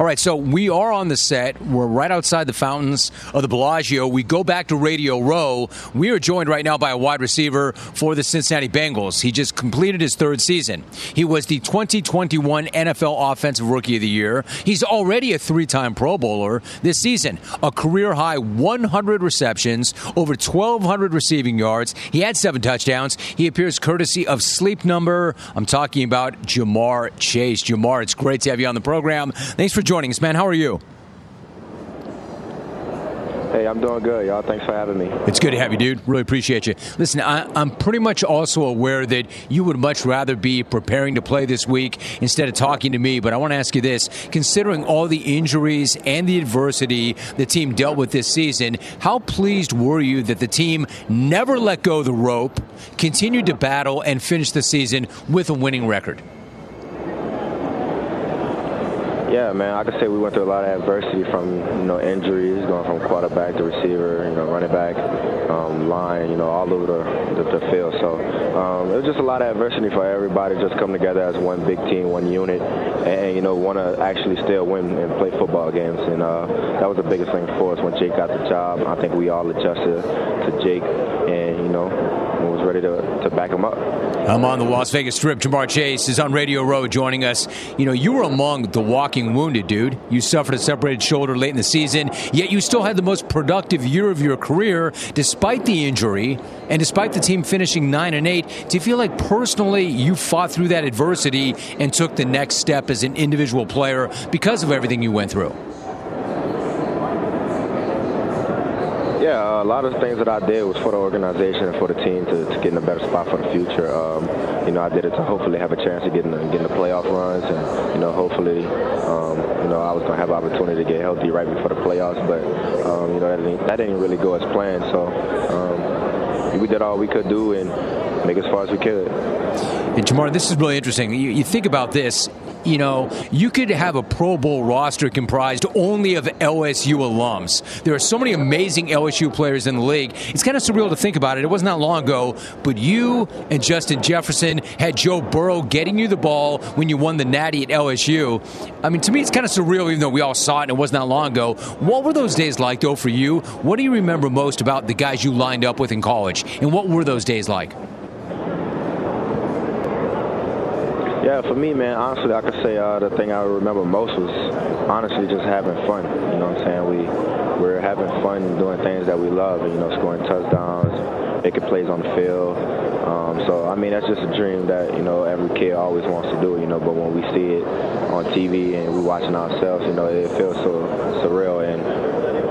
All right, so we are on the set. We're right outside the fountains of the Bellagio. We go back to Radio Row. We are joined right now by a wide receiver for the Cincinnati Bengals. He just completed his third season. He was the 2021 NFL Offensive Rookie of the Year. He's already a three time Pro Bowler this season, a career high 100 receptions, over 1,200 receiving yards. He had seven touchdowns. He appears courtesy of Sleep Number. I'm talking about Ja'Marr Chase. Ja'Marr, it's great to have you on the program. Thanks for joining us, man. How are you? Hey, I'm doing good, y'all. Thanks for having me. It's good to have you, dude. Really appreciate you. Listen, I, am pretty much also aware that you would much rather be preparing to play this week instead of talking to me, but I want to ask you this. Considering all the injuries and the adversity the team dealt with this season, how pleased were you that the team never let go of the rope, continued to battle, and finished the season with a winning record? Yeah, man, I could say we went through a lot of adversity from, you know, injuries, going from quarterback to receiver, you know, running back, um, line, you know, all over the, the, the field. So um, it was just a lot of adversity for everybody just come together as one big team, one unit, and, you know, want to actually still win and play football games. And uh, that was the biggest thing for us when Jake got the job. I think we all adjusted to Jake and, you know, was ready to, to back up. I'm on the Las Vegas Strip. Ja'Marr Chase is on Radio Row joining us. You know, you were among the walking wounded, dude. You suffered a separated shoulder late in the season, yet you still had the most productive year of your career despite the injury and despite the team finishing 9 and 8. Do you feel like personally you fought through that adversity and took the next step as an individual player because of everything you went through? Yeah, a lot of the things that I did was for the organization and for the team to, to get in a better spot for the future. Um, you know, I did it to hopefully have a chance to get in the, get in the playoff runs, and you know, hopefully, um, you know, I was to have an opportunity to get healthy right before the playoffs, but um, you know, that didn't, that didn't really go as planned. So um, we did all we could do and make as far as we could. And Ja'Marr, this is really interesting. You, you think about this you know, you could have a Pro Bowl roster comprised only of LSU alums. There are so many amazing LSU players in the league. It's kind of surreal to think about it. It wasn't that long ago, but you and Justin Jefferson had Joe Burrow getting you the ball when you won the Natty at LSU. I mean, to me, it's kind of surreal, even though we all saw it and it wasn't that long ago. What were those days like, though, for you? What do you remember most about the guys you lined up with in college? And what were those days like? Yeah, for me, man, honestly, I could say uh, the thing I remember most was honestly just having fun. You know what I'm saying? We we're having fun doing things that we love, and, you know, scoring touchdowns, making plays on the field. Um, so I mean, that's just a dream that you know every kid always wants to do. You know, but when we see it on TV and we're watching ourselves, you know, it feels so surreal and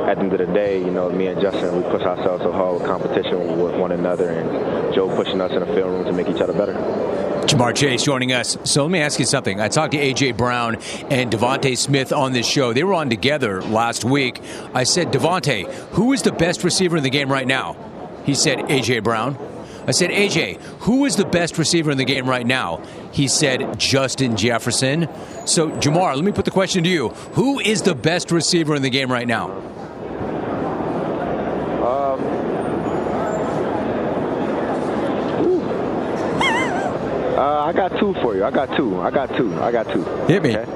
at the end of the day, you know, me and Justin, we push ourselves so hard with competition with one another, and Joe pushing us in the film room to make each other better. Ja'Marr Chase joining us. So let me ask you something. I talked to A.J. Brown and DeVonta Smith on this show. They were on together last week. I said, DeVonta, who is the best receiver in the game right now? He said, A.J. Brown. I said, AJ, who is the best receiver in the game right now? He said, Justin Jefferson. So, Ja'Marr, let me put the question to you. Who is the best receiver in the game right now? Uh, I got two for you. I got two. I got two. I got two. Hit me. Okay?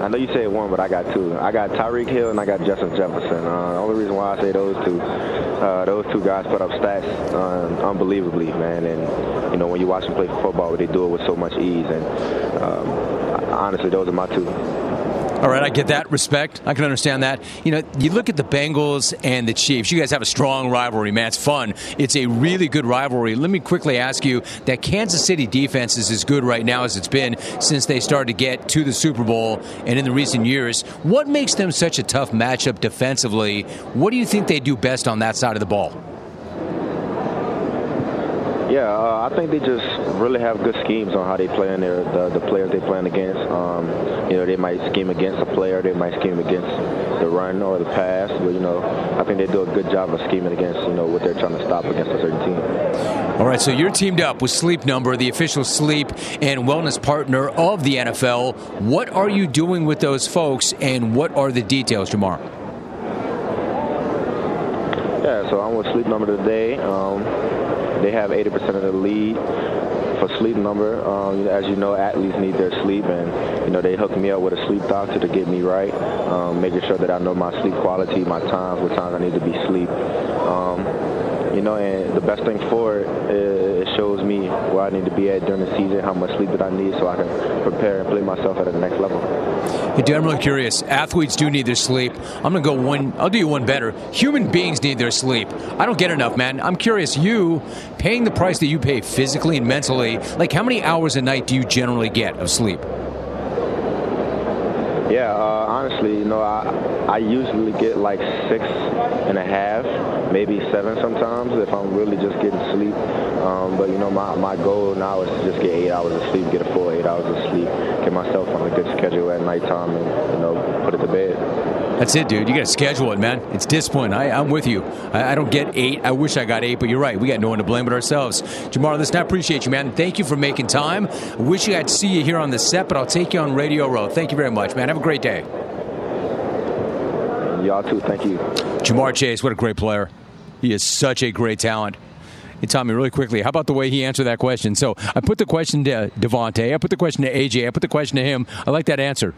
I know you said one, but I got two. I got Tyreek Hill and I got Justin Jefferson. Uh, the only reason why I say those two, uh, those two guys put up stats uh, unbelievably, man. And you know when you watch them play football, they do it with so much ease. And um, honestly, those are my two. All right, I get that. Respect. I can understand that. You know, you look at the Bengals and the Chiefs. You guys have a strong rivalry, man. It's fun. It's a really good rivalry. Let me quickly ask you that Kansas City defense is as good right now as it's been since they started to get to the Super Bowl and in the recent years. What makes them such a tough matchup defensively? What do you think they do best on that side of the ball? Yeah, uh, I think they just really have good schemes on how they play in their the, the players they playing against. Um, you know, they might scheme against a player, they might scheme against the run or the pass, but you know, I think they do a good job of scheming against you know what they're trying to stop against a certain team. All right, so you're teamed up with Sleep Number, the official sleep and wellness partner of the NFL. What are you doing with those folks, and what are the details, Ja'Marr? Yeah, so I'm with Sleep Number today. Um, they have 80% of the lead for sleep number. Um, as you know, athletes need their sleep, and you know they hook me up with a sleep doctor to get me right, um, making sure that I know my sleep quality, my times, what times I need to be sleep. Um, you know, and the best thing for it, it shows me where I need to be at during the season, how much sleep that I need, so I can prepare and play myself at the next level. Dude, I'm really curious. Athletes do need their sleep. I'm gonna go one. I'll do you one better. Human beings need their sleep. I don't get enough, man. I'm curious. You paying the price that you pay physically and mentally. Like, how many hours a night do you generally get of sleep? Yeah, uh, honestly, you know, I I usually get like six and a half, maybe seven sometimes if I'm really just getting sleep. Um, but you know, my my goal now is to just get eight hours of sleep, get a full eight hours of sleep, get myself on a good schedule at nighttime, and you know, put it to bed. That's it, dude. You got to schedule it, man. It's discipline. I, am with you. I, I, don't get eight. I wish I got eight, but you're right. We got no one to blame but ourselves. Ja'Marr, listen, I appreciate you, man. Thank you for making time. I wish I could see you here on the set, but I'll take you on Radio Row. Thank you very much, man. Have a great day. Y'all too. Thank you. Ja'Marr Chase, what a great player. He is such a great talent. Hey, Tommy, really quickly, how about the way he answered that question? So I put the question to DeVonta, I put the question to AJ, I put the question to him. I like that answer.